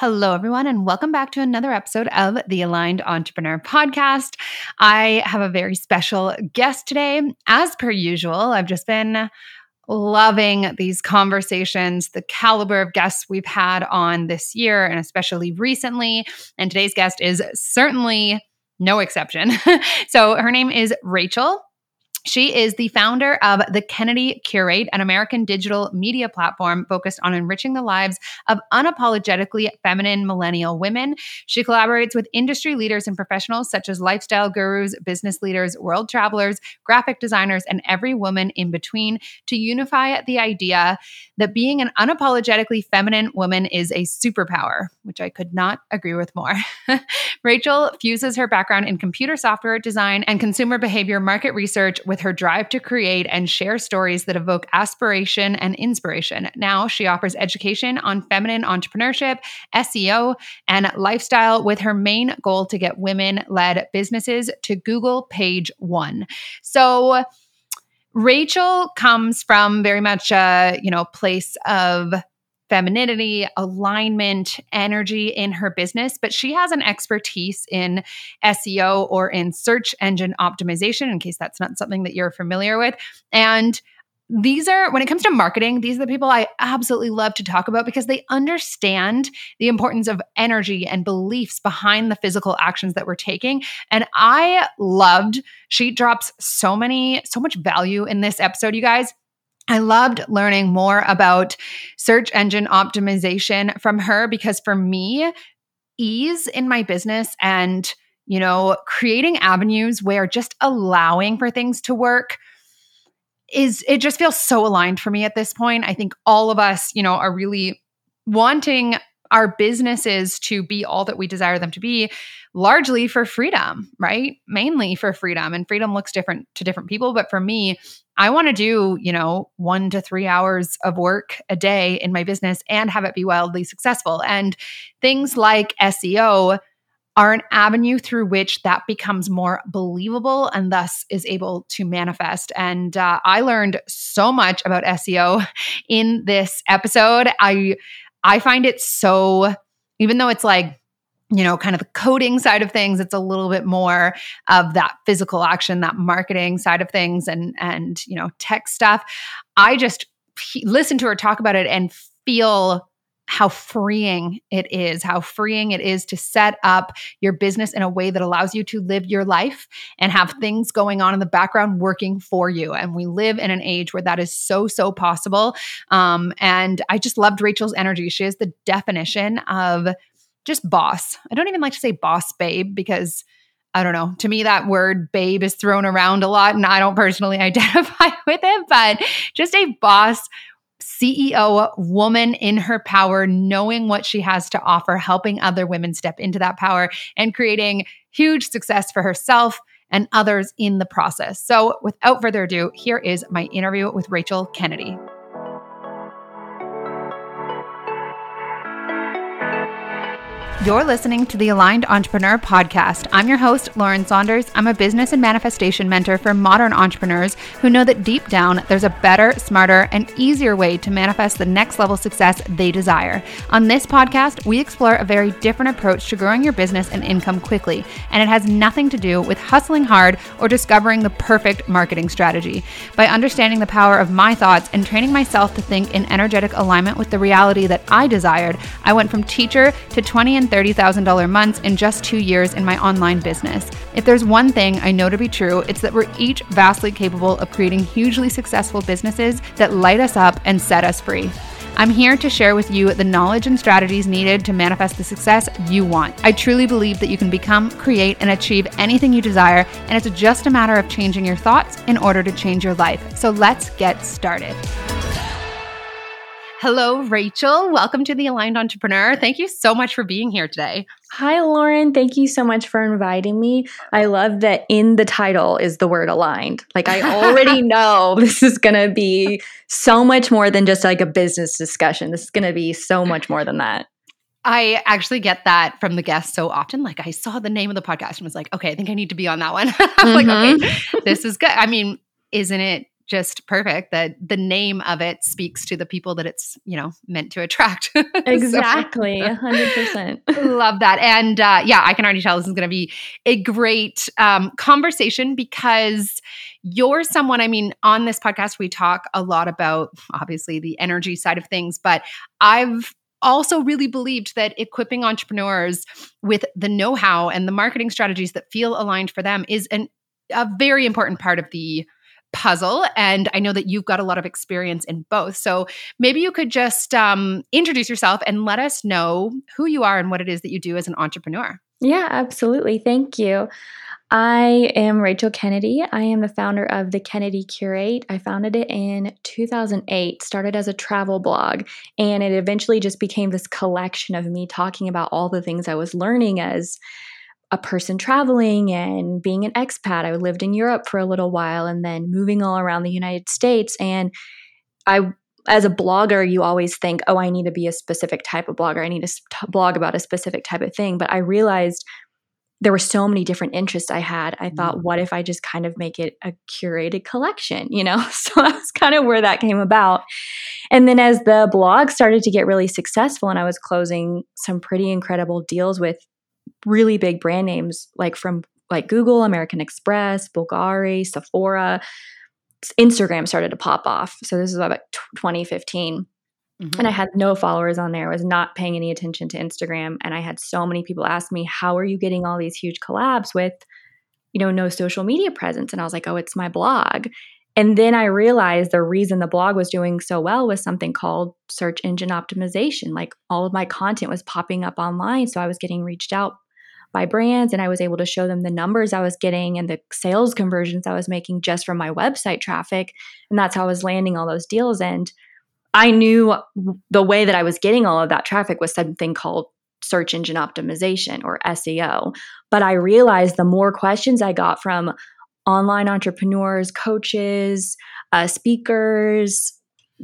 Hello, everyone, and welcome back to another episode of the Aligned Entrepreneur Podcast. I have a very special guest today. As per usual, I've just been loving these conversations, the caliber of guests we've had on this year, and especially recently. And today's guest is certainly no exception. so her name is Rachel. She is the founder of the Kennedy Curate, an American digital media platform focused on enriching the lives of unapologetically feminine millennial women. She collaborates with industry leaders and professionals such as lifestyle gurus, business leaders, world travelers, graphic designers, and every woman in between to unify the idea that being an unapologetically feminine woman is a superpower, which I could not agree with more. Rachel fuses her background in computer software design and consumer behavior market research with her drive to create and share stories that evoke aspiration and inspiration. Now she offers education on feminine entrepreneurship, SEO, and lifestyle with her main goal to get women led businesses to Google page one. So, Rachel comes from very much a, you know, place of femininity, alignment, energy in her business, but she has an expertise in SEO or in search engine optimization, in case that's not something that you're familiar with. And these are when it comes to marketing these are the people i absolutely love to talk about because they understand the importance of energy and beliefs behind the physical actions that we're taking and i loved she drops so many so much value in this episode you guys I loved learning more about search engine optimization from her because for me, ease in my business and, you know, creating avenues where just allowing for things to work is it just feels so aligned for me at this point. I think all of us, you know, are really wanting our businesses to be all that we desire them to be largely for freedom, right? Mainly for freedom. And freedom looks different to different people. But for me, I want to do, you know, one to three hours of work a day in my business and have it be wildly successful. And things like SEO are an avenue through which that becomes more believable and thus is able to manifest. And uh, I learned so much about SEO in this episode. I I find it so, even though it's like you know, kind of the coding side of things. It's a little bit more of that physical action, that marketing side of things, and and you know, tech stuff. I just listen to her talk about it and feel how freeing it is, how freeing it is to set up your business in a way that allows you to live your life and have things going on in the background working for you. And we live in an age where that is so, so possible. Um, and I just loved Rachel's energy. She is the definition of just boss. I don't even like to say boss babe because I don't know. To me, that word babe is thrown around a lot, and I don't personally identify with it, but just a boss CEO woman in her power, knowing what she has to offer, helping other women step into that power, and creating huge success for herself and others in the process. So, without further ado, here is my interview with Rachel Kennedy. You're listening to the Aligned Entrepreneur Podcast. I'm your host, Lauren Saunders. I'm a business and manifestation mentor for modern entrepreneurs who know that deep down there's a better, smarter, and easier way to manifest the next level success they desire. On this podcast, we explore a very different approach to growing your business and income quickly, and it has nothing to do with hustling hard or discovering the perfect marketing strategy. By understanding the power of my thoughts and training myself to think in energetic alignment with the reality that I desired, I went from teacher to 20 and $30,000 months in just two years in my online business. If there's one thing I know to be true, it's that we're each vastly capable of creating hugely successful businesses that light us up and set us free. I'm here to share with you the knowledge and strategies needed to manifest the success you want. I truly believe that you can become, create, and achieve anything you desire, and it's just a matter of changing your thoughts in order to change your life. So let's get started. Hello, Rachel. Welcome to the Aligned Entrepreneur. Thank you so much for being here today. Hi, Lauren. Thank you so much for inviting me. I love that in the title is the word aligned. Like, I already know this is going to be so much more than just like a business discussion. This is going to be so much more than that. I actually get that from the guests so often. Like, I saw the name of the podcast and was like, okay, I think I need to be on that one. I'm mm-hmm. like, okay, this is good. I mean, isn't it just perfect that the name of it speaks to the people that it's you know meant to attract. Exactly so, 100% love that. And uh, yeah i can already tell this is going to be a great um, conversation because you're someone i mean on this podcast we talk a lot about obviously the energy side of things but i've also really believed that equipping entrepreneurs with the know-how and the marketing strategies that feel aligned for them is an a very important part of the puzzle. And I know that you've got a lot of experience in both. So maybe you could just um, introduce yourself and let us know who you are and what it is that you do as an entrepreneur. Yeah, absolutely. Thank you. I am Rachel Kennedy. I am the founder of the Kennedy Curate. I founded it in 2008, started as a travel blog, and it eventually just became this collection of me talking about all the things I was learning as a person traveling and being an expat. I lived in Europe for a little while and then moving all around the United States. And I, as a blogger, you always think, oh, I need to be a specific type of blogger. I need to blog about a specific type of thing. But I realized there were so many different interests I had. I thought, mm-hmm. what if I just kind of make it a curated collection, you know? So that's kind of where that came about. And then as the blog started to get really successful and I was closing some pretty incredible deals with really big brand names like from like Google, American Express, Bulgari, Sephora. Instagram started to pop off. So this is about 2015. Mm-hmm. And I had no followers on there. I was not paying any attention to Instagram. And I had so many people ask me, How are you getting all these huge collabs with, you know, no social media presence? And I was like, Oh, it's my blog. And then I realized the reason the blog was doing so well was something called search engine optimization. Like all of my content was popping up online. So I was getting reached out by brands and I was able to show them the numbers I was getting and the sales conversions I was making just from my website traffic. And that's how I was landing all those deals. And I knew the way that I was getting all of that traffic was something called search engine optimization or SEO. But I realized the more questions I got from online entrepreneurs, coaches, uh, speakers,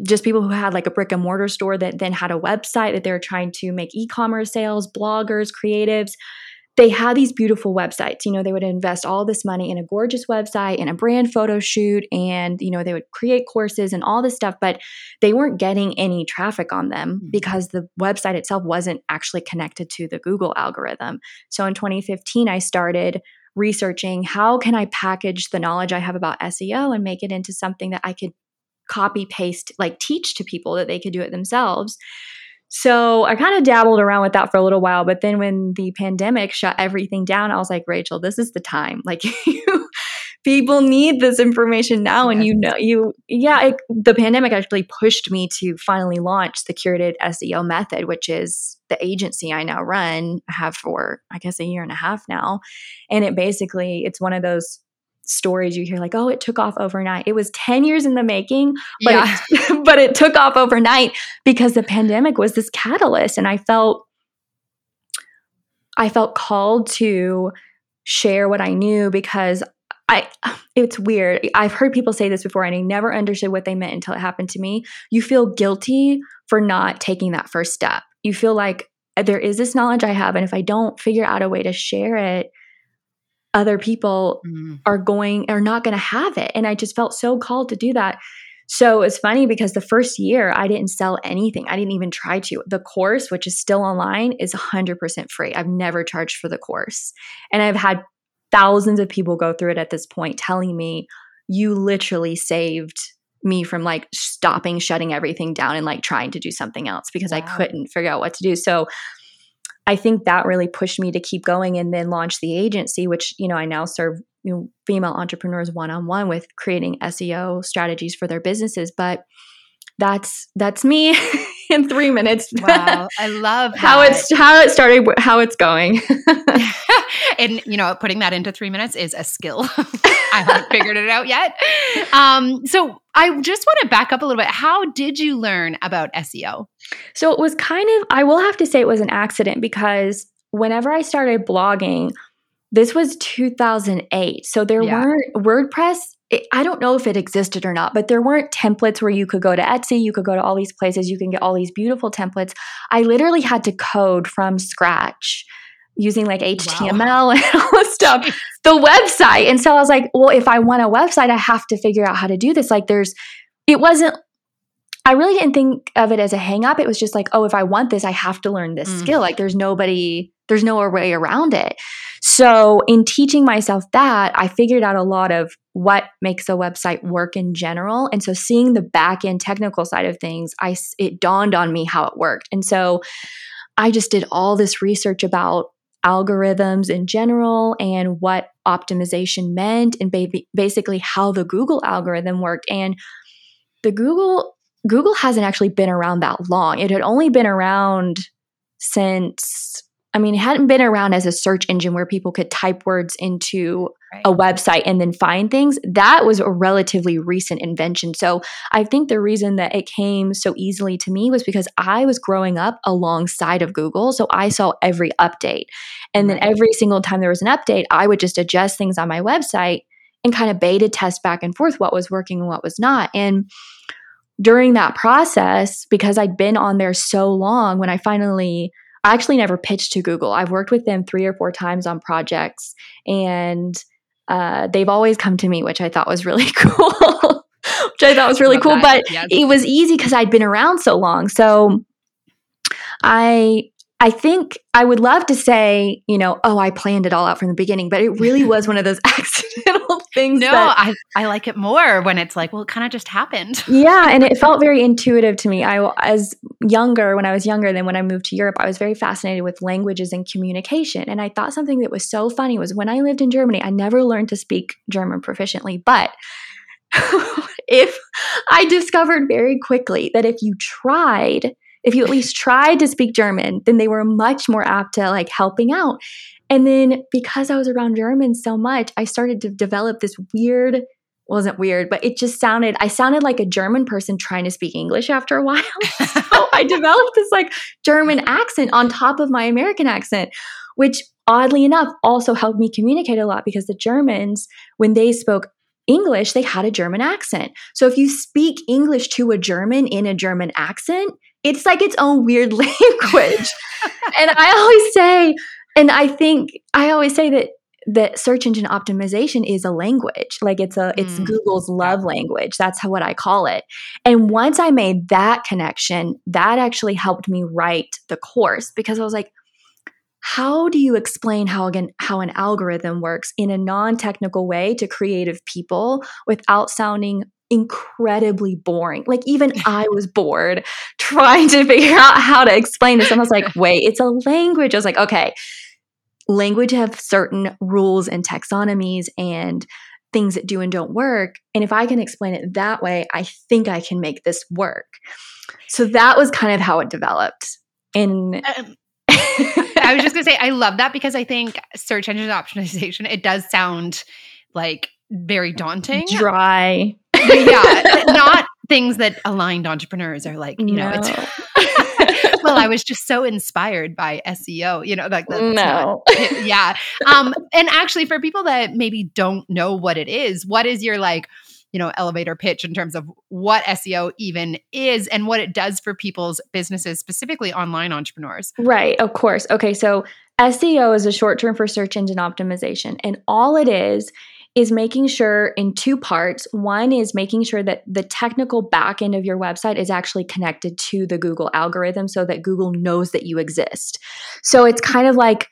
just people who had like a brick and mortar store that then had a website that they were trying to make e commerce sales, bloggers, creatives they had these beautiful websites. You know, they would invest all this money in a gorgeous website and a brand photo shoot, and, you know, they would create courses and all this stuff, but they weren't getting any traffic on them mm-hmm. because the website itself wasn't actually connected to the Google algorithm. So in 2015, I started researching how can I package the knowledge I have about SEO and make it into something that I could copy paste, like teach to people that they could do it themselves. So I kind of dabbled around with that for a little while. But then when the pandemic shut everything down, I was like, Rachel, this is the time. Like, you, people need this information now. And you know, you, yeah, it, the pandemic actually pushed me to finally launch the curated SEO method, which is the agency I now run, I have for, I guess, a year and a half now. And it basically, it's one of those stories you hear like oh it took off overnight it was 10 years in the making but yeah. it, but it took off overnight because the pandemic was this catalyst and i felt i felt called to share what i knew because i it's weird. I've heard people say this before and i never understood what they meant until it happened to me. You feel guilty for not taking that first step. You feel like there is this knowledge i have and if i don't figure out a way to share it other people mm. are going are not going to have it. And i just felt so called to do that. So it's funny because the first year i didn't sell anything. I didn't even try to. The course which is still online is 100% free. I've never charged for the course. And i've had thousands of people go through it at this point telling me you literally saved me from like stopping shutting everything down and like trying to do something else because wow. i couldn't figure out what to do so I think that really pushed me to keep going and then launch the agency, which, you know, I now serve you know, female entrepreneurs one on one with creating SEO strategies for their businesses. But that's that's me in three minutes. Wow, I love how it's how it started, how it's going. and you know, putting that into three minutes is a skill. I haven't figured it out yet. Um, so I just want to back up a little bit. How did you learn about SEO? So it was kind of, I will have to say it was an accident because whenever I started blogging, this was 2008. So there yeah. weren't WordPress. It, I don't know if it existed or not, but there weren't templates where you could go to Etsy, you could go to all these places, you can get all these beautiful templates. I literally had to code from scratch using like HTML wow. and all this stuff, the website. And so I was like, well, if I want a website, I have to figure out how to do this. Like there's, it wasn't, I really didn't think of it as a hang up. It was just like, oh, if I want this, I have to learn this mm. skill. Like there's nobody, there's no way around it. So in teaching myself that, I figured out a lot of what makes a website work in general. And so seeing the back end technical side of things, I, it dawned on me how it worked. And so I just did all this research about algorithms in general and what optimization meant and basically how the Google algorithm worked. And the Google Google hasn't actually been around that long. It had only been around since I mean, it hadn't been around as a search engine where people could type words into right. a website and then find things. That was a relatively recent invention. So I think the reason that it came so easily to me was because I was growing up alongside of Google. So I saw every update. And then every single time there was an update, I would just adjust things on my website and kind of beta test back and forth what was working and what was not. And during that process, because I'd been on there so long, when I finally I actually never pitched to Google. I've worked with them three or four times on projects, and uh, they've always come to me, which I thought was really cool. which I thought was really Love cool. That. But yes. it was easy because I'd been around so long. So I I think I would love to say, you know, oh, I planned it all out from the beginning, but it really was one of those accidental things. No, that, I, I like it more when it's like, well, it kind of just happened. yeah. And it felt very intuitive to me. I, as younger, when I was younger than when I moved to Europe, I was very fascinated with languages and communication. And I thought something that was so funny was when I lived in Germany, I never learned to speak German proficiently, but if I discovered very quickly that if you tried, if you at least tried to speak German, then they were much more apt to like helping out. And then because I was around Germans so much, I started to develop this weird wasn't weird, but it just sounded I sounded like a German person trying to speak English after a while. so I developed this like German accent on top of my American accent, which oddly enough also helped me communicate a lot because the Germans when they spoke English, they had a German accent. So if you speak English to a German in a German accent, it's like its own weird language. and I always say, and I think I always say that that search engine optimization is a language like it's a it's mm. google's love language that's how what i call it and once i made that connection that actually helped me write the course because i was like how do you explain how again how an algorithm works in a non-technical way to creative people without sounding incredibly boring. Like even I was bored trying to figure out how to explain this. And I was like, wait, it's a language. I was like, okay, language have certain rules and taxonomies and things that do and don't work. And if I can explain it that way, I think I can make this work. So that was kind of how it developed. And um, I was just gonna say, I love that because I think search engine optimization, it does sound like very daunting. Dry yeah, not things that aligned entrepreneurs are like, you no. know, it's well, I was just so inspired by SEO, you know, like that's no. Not, yeah. Um, and actually for people that maybe don't know what it is, what is your like, you know, elevator pitch in terms of what SEO even is and what it does for people's businesses, specifically online entrepreneurs? Right, of course. Okay, so SEO is a short term for search engine optimization, and all it is is making sure in two parts. One is making sure that the technical back end of your website is actually connected to the Google algorithm so that Google knows that you exist. So it's kind of like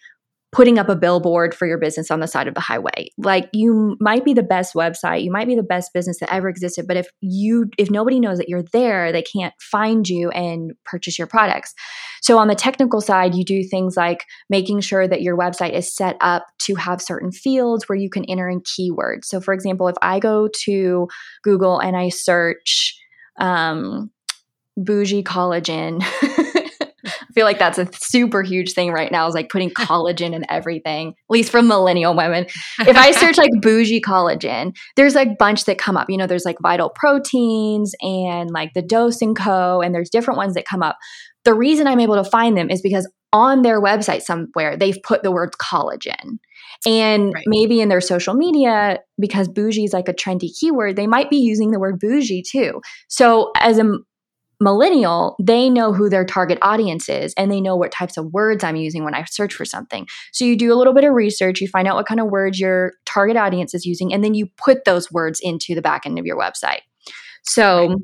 putting up a billboard for your business on the side of the highway. Like you might be the best website, you might be the best business that ever existed, but if you if nobody knows that you're there, they can't find you and purchase your products. So on the technical side, you do things like making sure that your website is set up to have certain fields where you can enter in keywords. So for example, if I go to Google and I search um, bougie collagen feel like that's a super huge thing right now is like putting collagen in everything, at least from millennial women. If I search like bougie collagen, there's like bunch that come up. You know, there's like vital proteins and like the dose and co, and there's different ones that come up. The reason I'm able to find them is because on their website somewhere they've put the word collagen. And right. maybe in their social media, because bougie is like a trendy keyword, they might be using the word bougie too. So as a millennial, they know who their target audience is and they know what types of words I'm using when I search for something. So you do a little bit of research, you find out what kind of words your target audience is using, and then you put those words into the back end of your website. So right.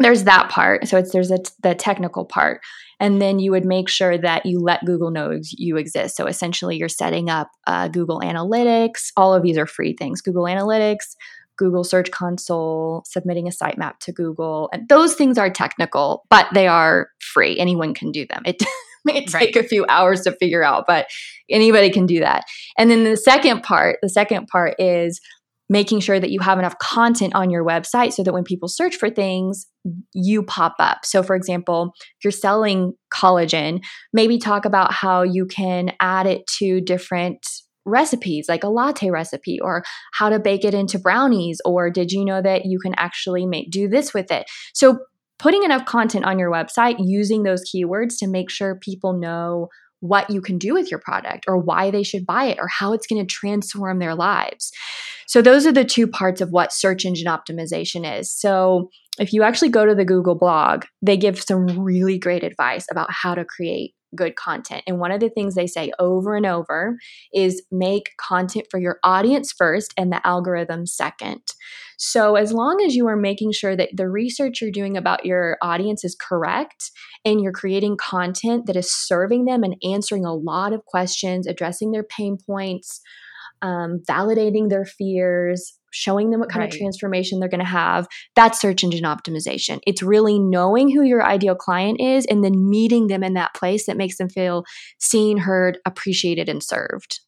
there's that part. So it's there's a, the technical part. And then you would make sure that you let Google know you exist. So essentially, you're setting up uh, Google Analytics. All of these are free things Google Analytics, Google Search Console, submitting a sitemap to Google. And those things are technical, but they are free. Anyone can do them. It may take right. a few hours to figure out, but anybody can do that. And then the second part, the second part is making sure that you have enough content on your website so that when people search for things, you pop up. So, for example, if you're selling collagen, maybe talk about how you can add it to different recipes like a latte recipe or how to bake it into brownies or did you know that you can actually make do this with it so putting enough content on your website using those keywords to make sure people know what you can do with your product or why they should buy it or how it's going to transform their lives. So, those are the two parts of what search engine optimization is. So, if you actually go to the Google blog, they give some really great advice about how to create good content. And one of the things they say over and over is make content for your audience first and the algorithm second. So, as long as you are making sure that the research you're doing about your audience is correct and you're creating content that is serving them and answering a lot of questions, addressing their pain points, um, validating their fears, showing them what kind right. of transformation they're going to have. That's search engine optimization. It's really knowing who your ideal client is and then meeting them in that place that makes them feel seen, heard, appreciated, and served.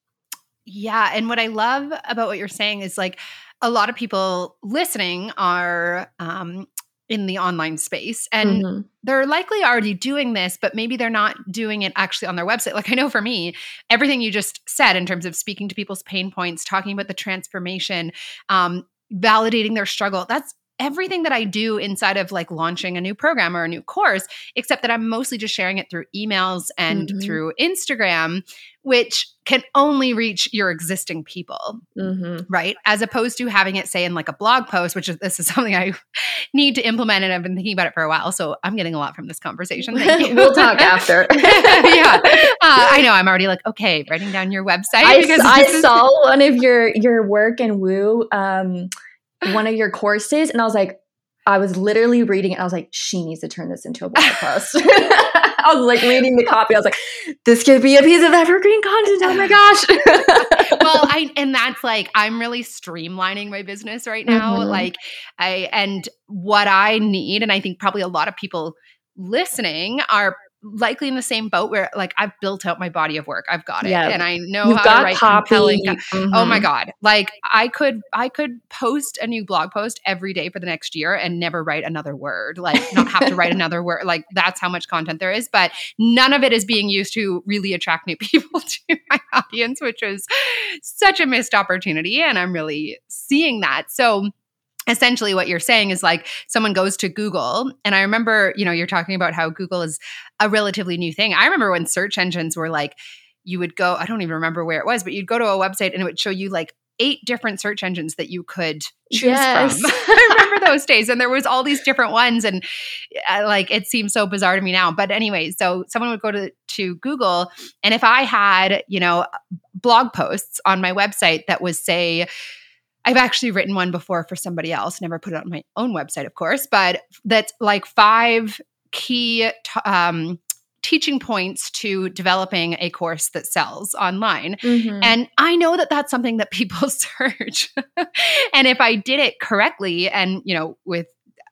Yeah. And what I love about what you're saying is like a lot of people listening are um, in the online space and mm-hmm. they're likely already doing this but maybe they're not doing it actually on their website like i know for me everything you just said in terms of speaking to people's pain points talking about the transformation um, validating their struggle that's everything that I do inside of like launching a new program or a new course, except that I'm mostly just sharing it through emails and mm-hmm. through Instagram, which can only reach your existing people, mm-hmm. right? As opposed to having it say in like a blog post, which is this is something I need to implement and I've been thinking about it for a while. So I'm getting a lot from this conversation. we'll talk after. yeah, uh, I know. I'm already like, okay, writing down your website. I, I saw one of your your work and Woo. Um, one of your courses and I was like, I was literally reading it. I was like, she needs to turn this into a blog post. I was like reading the copy. I was like, this could be a piece of evergreen content. Oh my gosh. well, I and that's like I'm really streamlining my business right now. Mm-hmm. Like I and what I need, and I think probably a lot of people listening are likely in the same boat where like I've built out my body of work. I've got it. Yeah. And I know You've how to write copy. compelling. Mm-hmm. Oh my mm-hmm. God. Like I could I could post a new blog post every day for the next year and never write another word. Like not have to write another word. Like that's how much content there is. But none of it is being used to really attract new people to my audience, which was such a missed opportunity. And I'm really seeing that. So essentially what you're saying is like someone goes to Google and I remember, you know, you're talking about how Google is a relatively new thing. I remember when search engines were like you would go, I don't even remember where it was, but you'd go to a website and it would show you like eight different search engines that you could choose yes. from. I remember those days and there was all these different ones and uh, like it seems so bizarre to me now. But anyway, so someone would go to to Google and if I had, you know, blog posts on my website that was say I've actually written one before for somebody else, never put it on my own website, of course, but that's like five key t- um, teaching points to developing a course that sells online. Mm-hmm. And I know that that's something that people search. and if I did it correctly and, you know, with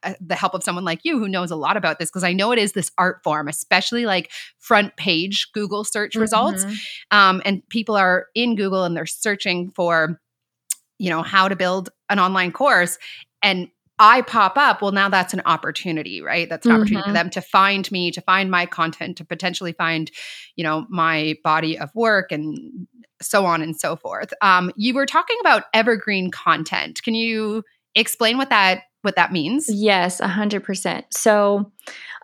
uh, the help of someone like you who knows a lot about this because I know it is this art form, especially like front page Google search mm-hmm. results. Um, and people are in Google and they're searching for you know, how to build an online course and I pop up, well, now that's an opportunity, right? That's an mm-hmm. opportunity for mm-hmm. them to find me, to find my content, to potentially find, you know, my body of work and so on and so forth. Um, you were talking about evergreen content. Can you explain what that what that means? Yes, 100%. So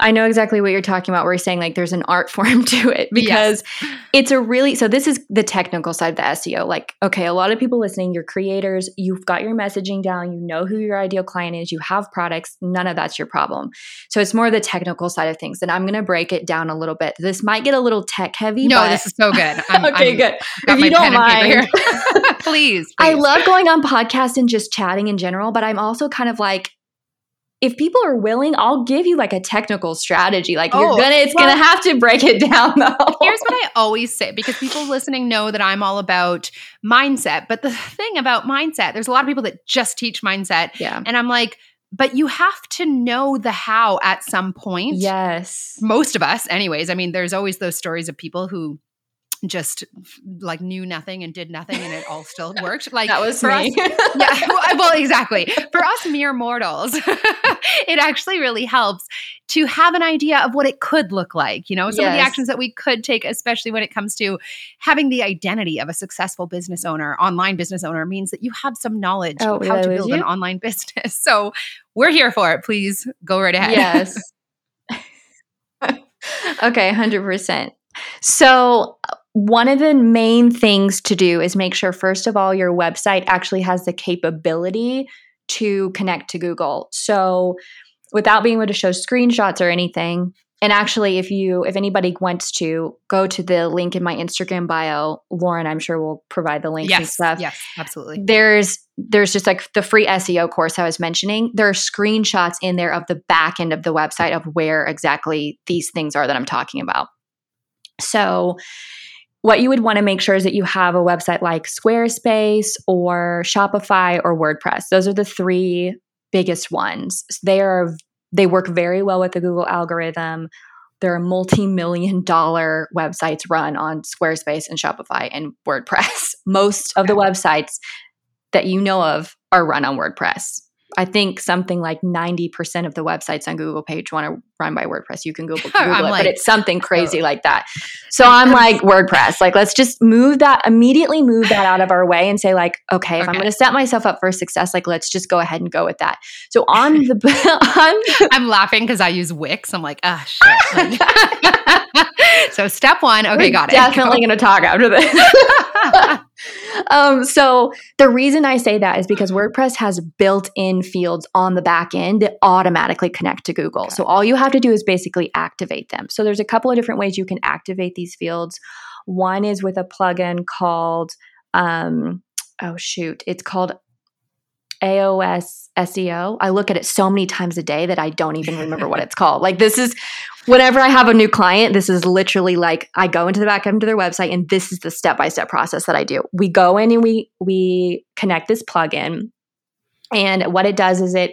I know exactly what you're talking about. Where you're saying like there's an art form to it because yes. it's a really so this is the technical side of the SEO. Like, okay, a lot of people listening, you're creators, you've got your messaging down, you know who your ideal client is, you have products, none of that's your problem. So it's more the technical side of things. And I'm gonna break it down a little bit. This might get a little tech heavy. No, this is so good. I'm, okay, I'm, good. If you don't mind, please, please. I love going on podcasts and just chatting in general, but I'm also kind of like if people are willing, I'll give you like a technical strategy. Like oh, you're gonna, it's well, gonna have to break it down though. here's what I always say because people listening know that I'm all about mindset. But the thing about mindset, there's a lot of people that just teach mindset. Yeah. And I'm like, but you have to know the how at some point. Yes. Most of us, anyways. I mean, there's always those stories of people who just like knew nothing and did nothing and it all still worked. Like that was for me. Us, yeah, well, exactly. For us mere mortals, it actually really helps to have an idea of what it could look like. You know, some yes. of the actions that we could take, especially when it comes to having the identity of a successful business owner, online business owner, means that you have some knowledge oh, of how to build you? an online business. So we're here for it. Please go right ahead. Yes. okay, hundred percent. So one of the main things to do is make sure, first of all, your website actually has the capability to connect to Google. So, without being able to show screenshots or anything, and actually, if you, if anybody wants to go to the link in my Instagram bio, Lauren, I'm sure will provide the links yes, and stuff. Yes, absolutely. There's, there's just like the free SEO course I was mentioning. There are screenshots in there of the back end of the website of where exactly these things are that I'm talking about. So, what you would want to make sure is that you have a website like Squarespace or Shopify or WordPress. Those are the three biggest ones. They are they work very well with the Google algorithm. There are multi-million dollar websites run on Squarespace and Shopify and WordPress. Most of the websites that you know of are run on WordPress. I think something like 90% of the websites on Google page want to run by WordPress. You can Google, Google it, like, but it's something crazy like that. So I'm like, WordPress, like, let's just move that, immediately move that out of our way and say, like, okay, if okay. I'm going to set myself up for success, like, let's just go ahead and go with that. So on the, on I'm laughing because I use Wix. I'm like, ah, shit. so step one, okay, We're got it. Definitely going to talk after this. Um, so the reason I say that is because WordPress has built-in fields on the back end that automatically connect to Google. Okay. So all you have to do is basically activate them. So there's a couple of different ways you can activate these fields. One is with a plugin called um, oh shoot, it's called Awesoft SEO. I look at it so many times a day that I don't even remember what it's called. Like this is whenever I have a new client, this is literally like I go into the back end of their website and this is the step-by-step process that I do. We go in and we we connect this plugin and what it does is it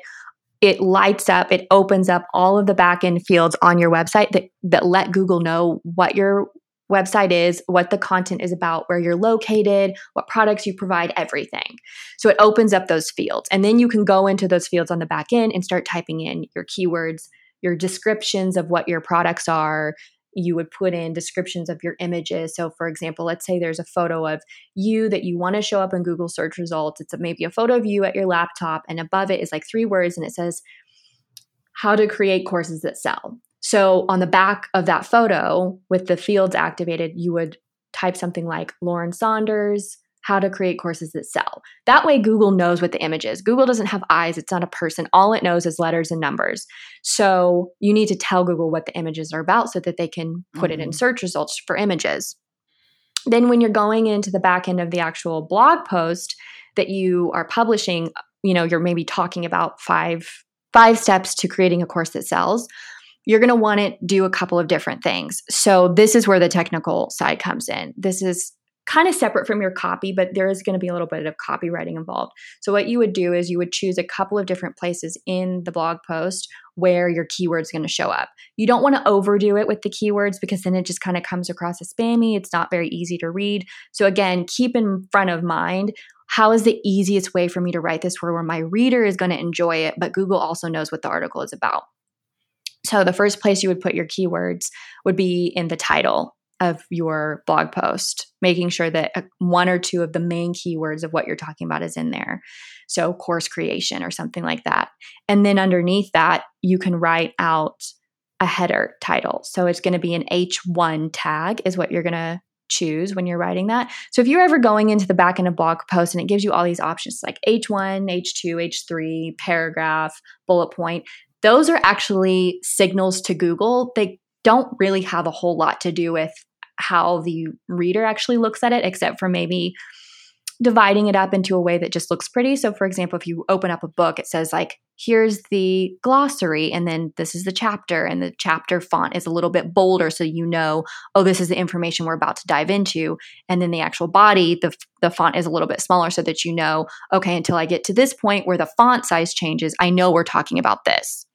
it lights up, it opens up all of the backend fields on your website that that let Google know what your website is, what the content is about, where you're located, what products you provide, everything. So it opens up those fields. And then you can go into those fields on the back end and start typing in your keywords, your descriptions of what your products are. You would put in descriptions of your images. So, for example, let's say there's a photo of you that you want to show up in Google search results. It's maybe a photo of you at your laptop, and above it is like three words, and it says, How to create courses that sell. So on the back of that photo with the fields activated, you would type something like Lauren Saunders, how to create courses that sell. That way, Google knows what the image is. Google doesn't have eyes, it's not a person. All it knows is letters and numbers. So you need to tell Google what the images are about so that they can put mm-hmm. it in mm-hmm. search results for images. Then, when you're going into the back end of the actual blog post that you are publishing, you know, you're maybe talking about five five steps to creating a course that sells you're going to want to do a couple of different things. So, this is where the technical side comes in. This is kind of separate from your copy, but there is going to be a little bit of copywriting involved. So, what you would do is you would choose a couple of different places in the blog post where your keyword's going to show up. You don't want to overdo it with the keywords because then it just kind of comes across as spammy. It's not very easy to read. So, again, keep in front of mind how is the easiest way for me to write this where, where my reader is going to enjoy it, but Google also knows what the article is about. So the first place you would put your keywords would be in the title. of your blog post, making sure that uh, one or two of the main keywords of what you're talking about is in there. So, course creation or something like that. And then underneath that, you can write out a header title. So, it's going to be an H1 tag, is what you're going to choose when you're writing that. So, if you're ever going into the back end of blog post and it gives you all these options like H1, H2, H3, paragraph, bullet point, those are actually signals to Google. They don't really have a whole lot to do with how the reader actually looks at it, except for maybe dividing it up into a way that just looks pretty. So, for example, if you open up a book, it says, like, here's the glossary, and then this is the chapter, and the chapter font is a little bit bolder so you know, oh, this is the information we're about to dive into. And then the actual body, the, the font is a little bit smaller so that you know, okay, until I get to this point where the font size changes, I know we're talking about this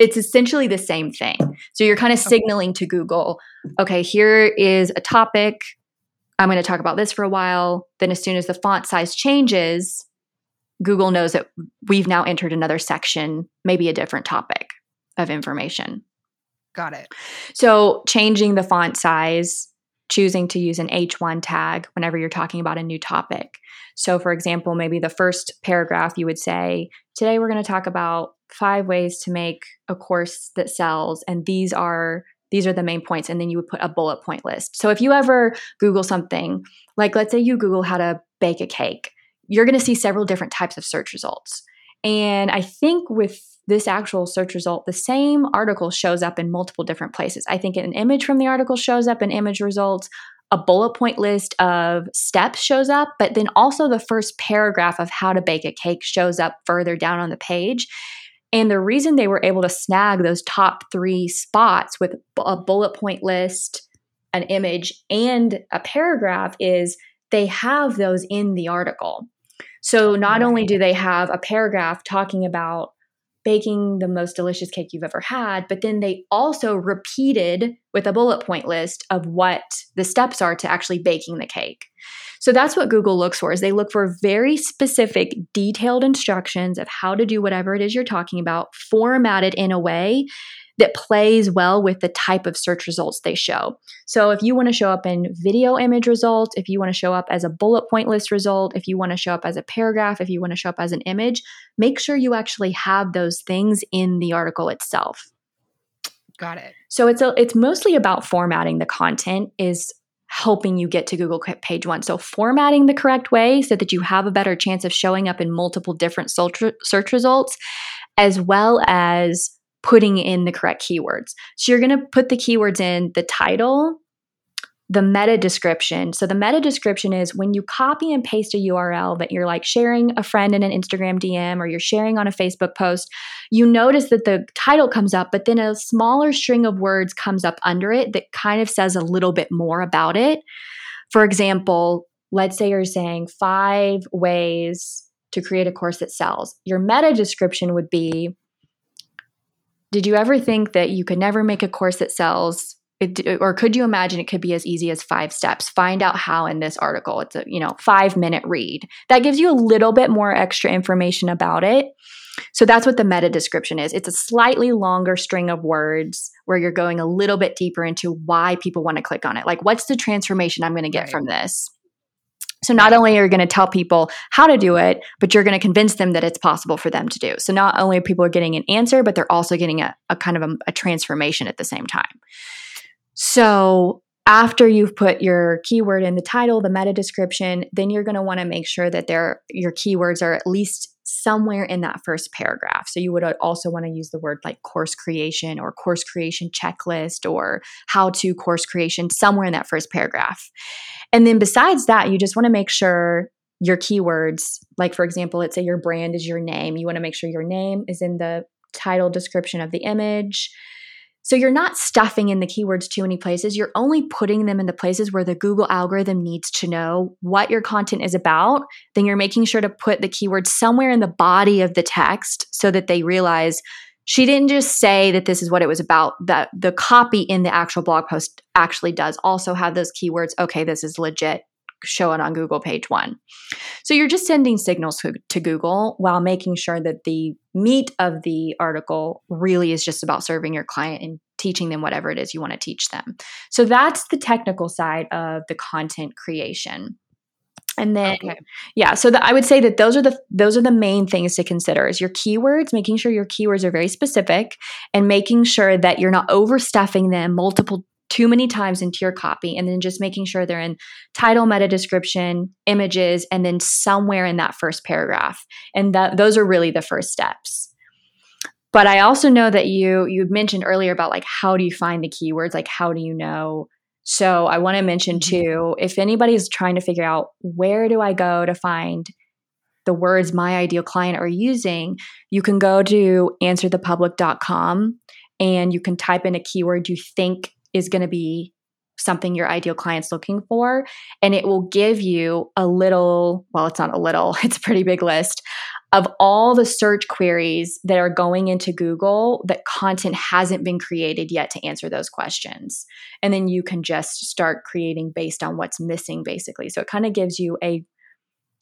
it's essentially the same thing. So you're kind of signaling to Google, okay, here is a topic. I'm going to talk about this for a while. Then, as soon as the font size changes, Google knows that we've now entered another section, maybe a different topic of information. Got it. So, changing the font size, choosing to use an H1 tag whenever you're talking about a new topic. So, for example, maybe the first paragraph you would say, Today we're going to talk about five ways to make a course that sells and these are these are the main points and then you would put a bullet point list. So if you ever google something like let's say you google how to bake a cake you're going to see several different types of search results. And i think with this actual search result the same article shows up in multiple different places. I think an image from the article shows up in image results a bullet point list of steps shows up, but then also the first paragraph of how to bake a cake shows up further down on the page. And the reason they were able to snag those top three spots with a bullet point list, an image, and a paragraph is they have those in the article. So not only do they have a paragraph talking about baking the most delicious cake you've ever had, but then they also repeated with a bullet point list of what the steps are to actually baking the cake. So that's what Google looks for is they look for very specific detailed instructions of how to do whatever it is you're talking about formatted in a way that plays well with the type of search results they show. So if you want to show up in video image results, if you want to show up as a bullet point list result, if you want to show up as a paragraph, if you want to show up as an image, make sure you actually have those things in the article itself. Got it. So it's a, it's mostly about formatting the content is helping you get to Google page 1. So formatting the correct way so that you have a better chance of showing up in multiple different search results as well as putting in the correct keywords. So you're going to put the keywords in the title, the meta description. So the meta description is when you copy and paste a URL that you're like sharing a friend in an Instagram DM or you're sharing on a Facebook post, you notice that the title comes up, but then a smaller string of words comes up under it that kind of says a little bit more about it. For example, let's say you're saying five ways to create a course that sells. Your meta description would be did you ever think that you could never make a course that sells? It, or could you imagine it could be as easy as five steps? Find out how in this article. It's a you know five minute read that gives you a little bit more extra information about it. So that's what the meta description is. It's a slightly longer string of words where you're going a little bit deeper into why people want to click on it. Like, what's the transformation I'm going to get right. from this? So not only are you going to tell people how to do it, but you're going to convince them that it's possible for them to do. So not only are people getting an answer, but they're also getting a, a kind of a, a transformation at the same time. So after you've put your keyword in the title, the meta description, then you're going to want to make sure that your keywords are at least somewhere in that first paragraph. So you would also want to use the word like course creation or course creation checklist or how to course creation somewhere in that first paragraph. And then besides that, you just want to make sure your keywords, like for example, let's say your brand is your name, you want to make sure your name is in the title description of the image. So you're not stuffing in the keywords too many places. You're only putting them in the places where the Google algorithm needs to know what your content is about. Then you're making sure to put the keywords somewhere in the body of the text so that they realize she didn't just say that this is what it was about. That the copy in the actual blog post actually does also have those keywords. Okay, this is legit show it on Google page one. So you're just sending signals to, to, Google while making sure that the meat of the article really is just about serving your client and teaching them whatever it is you want to teach them. So that's the technical side of the content creation. And then okay. yeah, so the, I would say that those are the those are the main things to consider is your keywords, making sure your keywords are very specific and making sure that you're not overstuffing them multiple too many times into your copy and then just making sure they're in title meta description images and then somewhere in that first paragraph. And that those are really the first steps. But i also know that you you mentioned earlier about like how do you find the keywords? Like how do you know? So i want to mention mm-hmm. too if anybody's trying to figure out where do i go to find the words my ideal client are using you can go to answerthepublic.com and you can type in a keyword you think is going to be something your ideal client's looking for. And it will give you a little, well, it's not a little, it's a pretty big list of all the search queries that are going into Google that content hasn't been created yet to answer those questions. And then you can just start creating based on what's missing, basically. So it kind of gives you a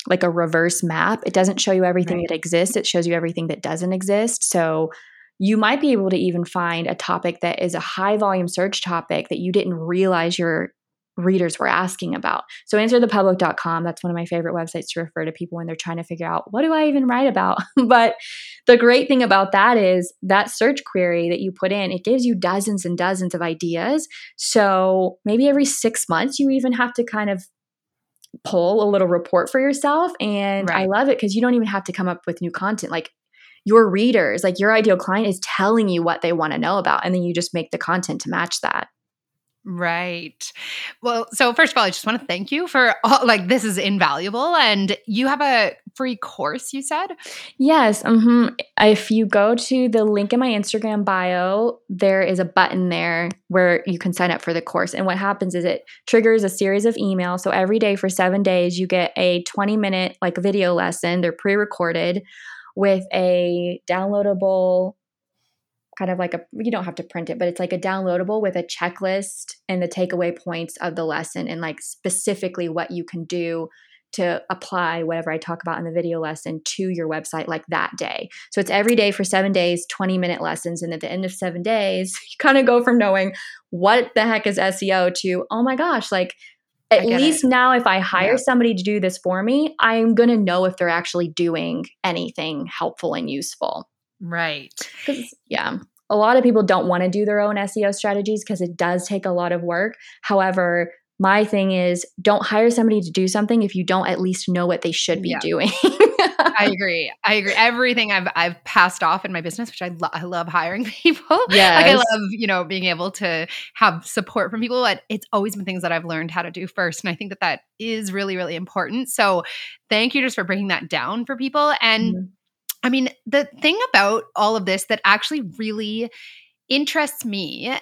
like a reverse map. It doesn't show you everything right. that exists, it shows you everything that doesn't exist. So you might be able to even find a topic that is a high volume search topic that you didn't realize your readers were asking about. So answerthepublic.com, that's one of my favorite websites to refer to people when they're trying to figure out what do I even write about? but the great thing about that is that search query that you put in, it gives you dozens and dozens of ideas. So maybe every 6 months you even have to kind of pull a little report for yourself and right. I love it because you don't even have to come up with new content. Like your readers, like your ideal client is telling you what they want to know about. And then you just make the content to match that. Right. Well, so first of all, I just want to thank you for all, like this is invaluable and you have a free course you said? Yes, mm-hmm. If you go to the link in my Instagram bio, there is a button there where you can sign up for the course. And what happens is it triggers a series of emails. So every day for 7 days you get a 20 minute like video lesson. They're pre-recorded with a downloadable kind of like a you don't have to print it but it's like a downloadable with a checklist and the takeaway points of the lesson and like specifically what you can do to apply whatever I talk about in the video lesson to your website like that day. So it's every day for 7 days, 20 minute lessons and at the end of 7 days, you kind of go from knowing what the heck is SEO to oh my gosh, like at least it. now if i hire yeah. somebody to do this for me i'm going to know if they're actually doing anything helpful and useful right yeah a lot of people don't want to do their own seo strategies because it does take a lot of work however my thing is don't hire somebody to do something if you don't at least know what they should be yeah. doing I agree. I agree. Everything I've I've passed off in my business, which I, lo- I love hiring people. Yeah, like I love you know being able to have support from people. But it's always been things that I've learned how to do first, and I think that that is really really important. So thank you just for breaking that down for people. And mm-hmm. I mean, the thing about all of this that actually really interests me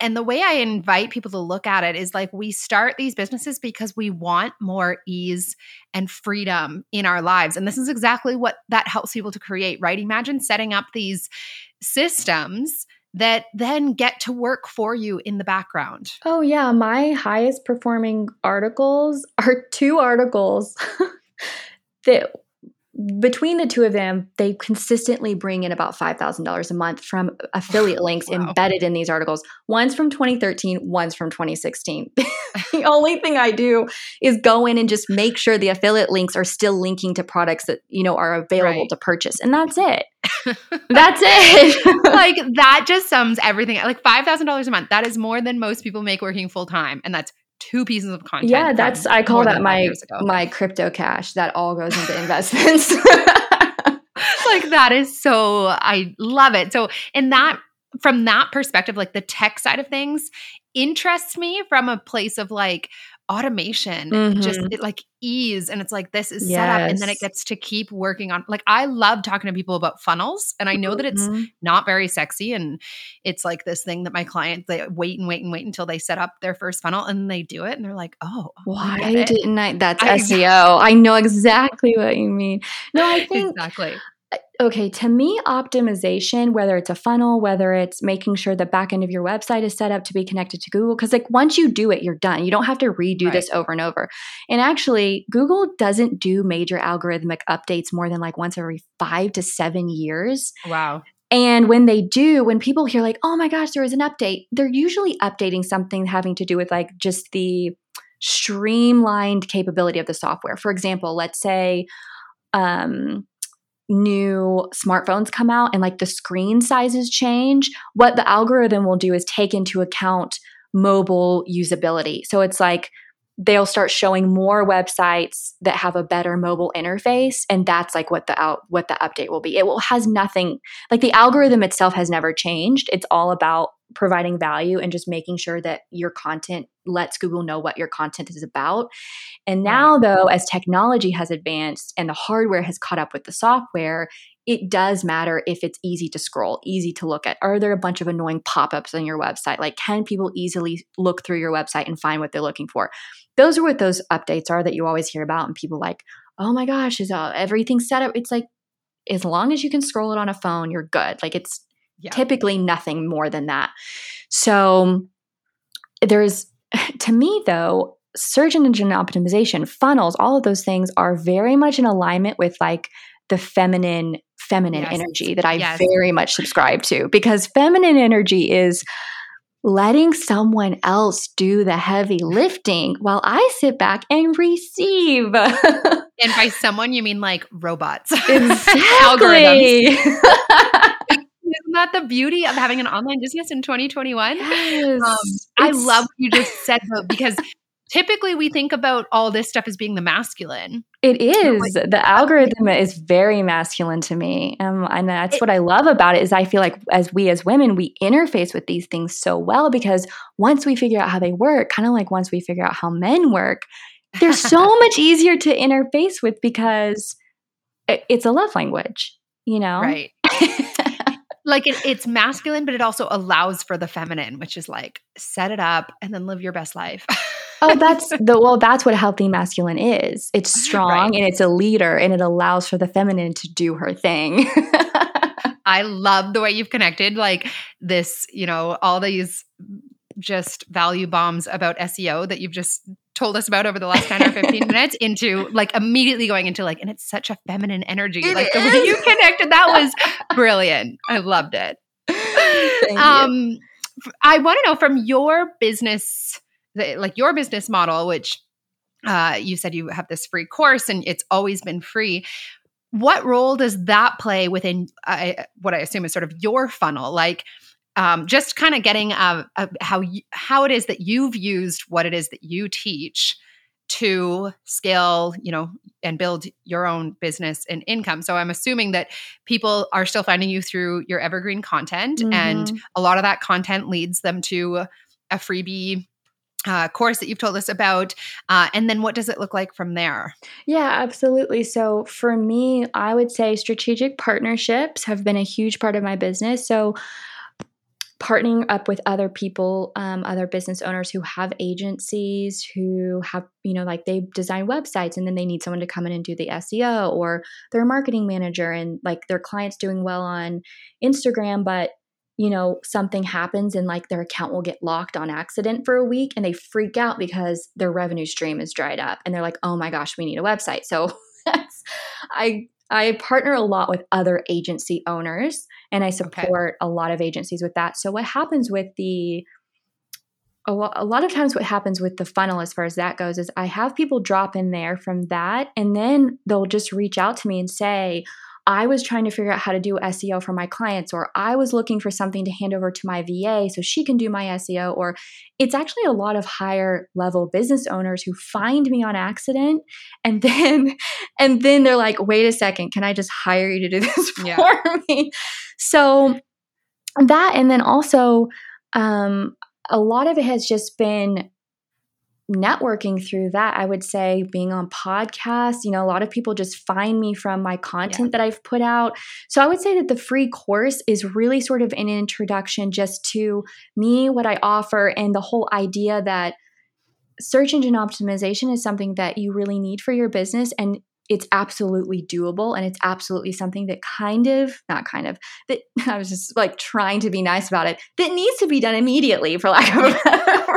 and the way I invite people to look at it is like we start these businesses because we want more ease and freedom in our lives. And this is exactly what that helps people to create, right? Imagine setting up these systems that then get to work for you in the background. Oh, yeah. My highest performing articles are two articles that between the two of them, they consistently bring in about $5,000 a month from affiliate links wow. embedded in these articles. One's from 2013, one's from 2016. the only thing I do is go in and just make sure the affiliate links are still linking to products that, you know, are available right. to purchase. And that's it. that's it. like that just sums everything. Like $5,000 a month. That is more than most people make working full time. And that's two pieces of content. Yeah, that's I call that my my crypto cash that all goes into investments. like that is so I love it. So in that from that perspective, like the tech side of things interests me from a place of like automation mm-hmm. just it, like ease and it's like this is yes. set up and then it gets to keep working on like i love talking to people about funnels and i know that it's mm-hmm. not very sexy and it's like this thing that my clients they wait and wait and wait until they set up their first funnel and they do it and they're like oh why didn't i that's I, seo i know exactly what you mean no i think exactly okay, to me, optimization, whether it's a funnel, whether it's making sure the back end of your website is set up to be connected to Google, because like once you do it, you're done. You don't have to redo right. this over and over. And actually, Google doesn't do major algorithmic updates more than like once every five to seven years. Wow. And when they do, when people hear like, "Oh my gosh, there was an update," they're usually updating something having to do with like just the streamlined capability of the software. For example, let's say um, new smartphones come out and like the screen sizes change, what the algorithm will do is take into account mobile usability. So it's like they'll start showing more websites that have a better mobile interface and that's like what the out what the update will be it will has nothing like the algorithm itself has never changed it's all about providing value and just making sure that your content lets Google know what your content is about. And now, though, as technology has advanced and the hardware has caught up with the software, it does matter if it's easy to scroll, easy to look at. Are there a bunch of annoying pop ups on your website? Like, can people easily look through your website and find what they're looking for? Those are what those updates are that you always hear about. And people like, oh my gosh, is uh, everything set up? It's like, as long as you can scroll it on a phone, you're good. Like, it's yeah. typically nothing more than that. So, there's, to me though, search engine optimization, funnels, all of those things are very much in alignment with like the feminine feminine yes. energy that I yes. very much subscribe to because feminine energy is letting someone else do the heavy lifting while I sit back and receive. and by someone, you mean like robots, exactly. algorithms. Isn't that the beauty of having an online business in 2021? Yes. Um, I love what you just said though, because typically we think about all this stuff as being the masculine. It is. Like, the algorithm is very masculine to me. Um, and that's it, what I love about it is I feel like as we as women, we interface with these things so well because once we figure out how they work, kind of like once we figure out how men work, they're so much easier to interface with because it, it's a love language, you know? Right like it, it's masculine, but it also allows for the feminine, which is like set it up and then live your best life. oh, that's the well, that's what healthy masculine is. It's strong right. and it's a leader and it allows for the feminine to do her thing. I love the way you've connected like this, you know, all these just value bombs about SEO that you've just told us about over the last 10 or 15 minutes into like immediately going into like, and it's such a feminine energy. It like is. the way you connected, that was brilliant. I loved it. Um. I want to know from your business, like your business model, which uh, you said you have this free course and it's always been free. What role does that play within uh, what I assume is sort of your funnel? Like, um, just kind of getting uh, uh, how you, how it is that you've used what it is that you teach to scale, you know, and build your own business and income. So I'm assuming that people are still finding you through your evergreen content, mm-hmm. and a lot of that content leads them to a freebie uh, course that you've told us about. Uh, and then what does it look like from there? Yeah, absolutely. So for me, I would say strategic partnerships have been a huge part of my business. So partnering up with other people, um, other business owners who have agencies, who have, you know, like they design websites and then they need someone to come in and do the SEO or their marketing manager and like their clients doing well on Instagram, but you know, something happens and like their account will get locked on accident for a week and they freak out because their revenue stream is dried up and they're like, oh my gosh, we need a website. So I I partner a lot with other agency owners and I support okay. a lot of agencies with that. So what happens with the a lot, a lot of times what happens with the funnel as far as that goes is I have people drop in there from that and then they'll just reach out to me and say, I was trying to figure out how to do SEO for my clients, or I was looking for something to hand over to my VA so she can do my SEO, or it's actually a lot of higher level business owners who find me on accident and then and then they're like, wait a second, can I just hire you to do this for yeah. me? So that and then also um a lot of it has just been networking through that i would say being on podcasts you know a lot of people just find me from my content yeah. that i've put out so i would say that the free course is really sort of an introduction just to me what i offer and the whole idea that search engine optimization is something that you really need for your business and it's absolutely doable and it's absolutely something that kind of not kind of that I was just like trying to be nice about it that needs to be done immediately for lack of a better word.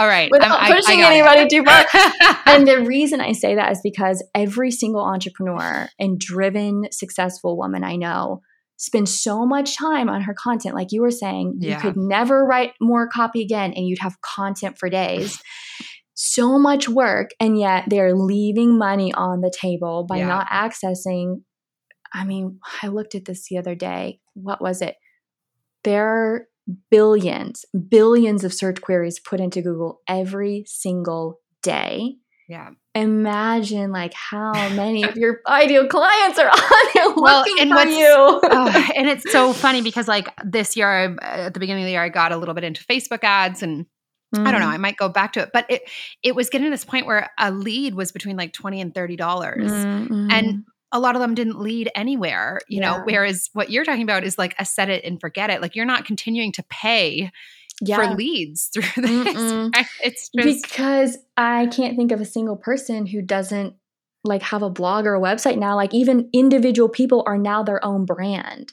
All right. Without I'm, pushing I, I anybody it. too far. and the reason I say that is because every single entrepreneur and driven successful woman I know spend so much time on her content. Like you were saying, Yeah. you could never write more copy again and you'd have content for days. so much work, and yet they're leaving money on the table by Yeah. not accessing. I mean, I looked at this the other day. What was it? There billions, billions of search queries put into Google every single day Yeah. imagine like how many of your ideal clients are on there Well, looking and for you. Oh, and it's so funny because like this year I- uh, at the beginning of the year I got a little bit into Facebook ads and I don't know, mm. I might go back to it, but it it was getting to this point where a lead was between like 20 and 30 dollars. Mm, mm-hmm. And a lot of them didn't lead anywhere, you know, whereas what you're talking about is like a set it and forget it. Like you're not continuing to pay for leads through this. Right? It's just because I can't think of a single person who doesn't like have a blog or a website now. Like even individual people are now their own brand.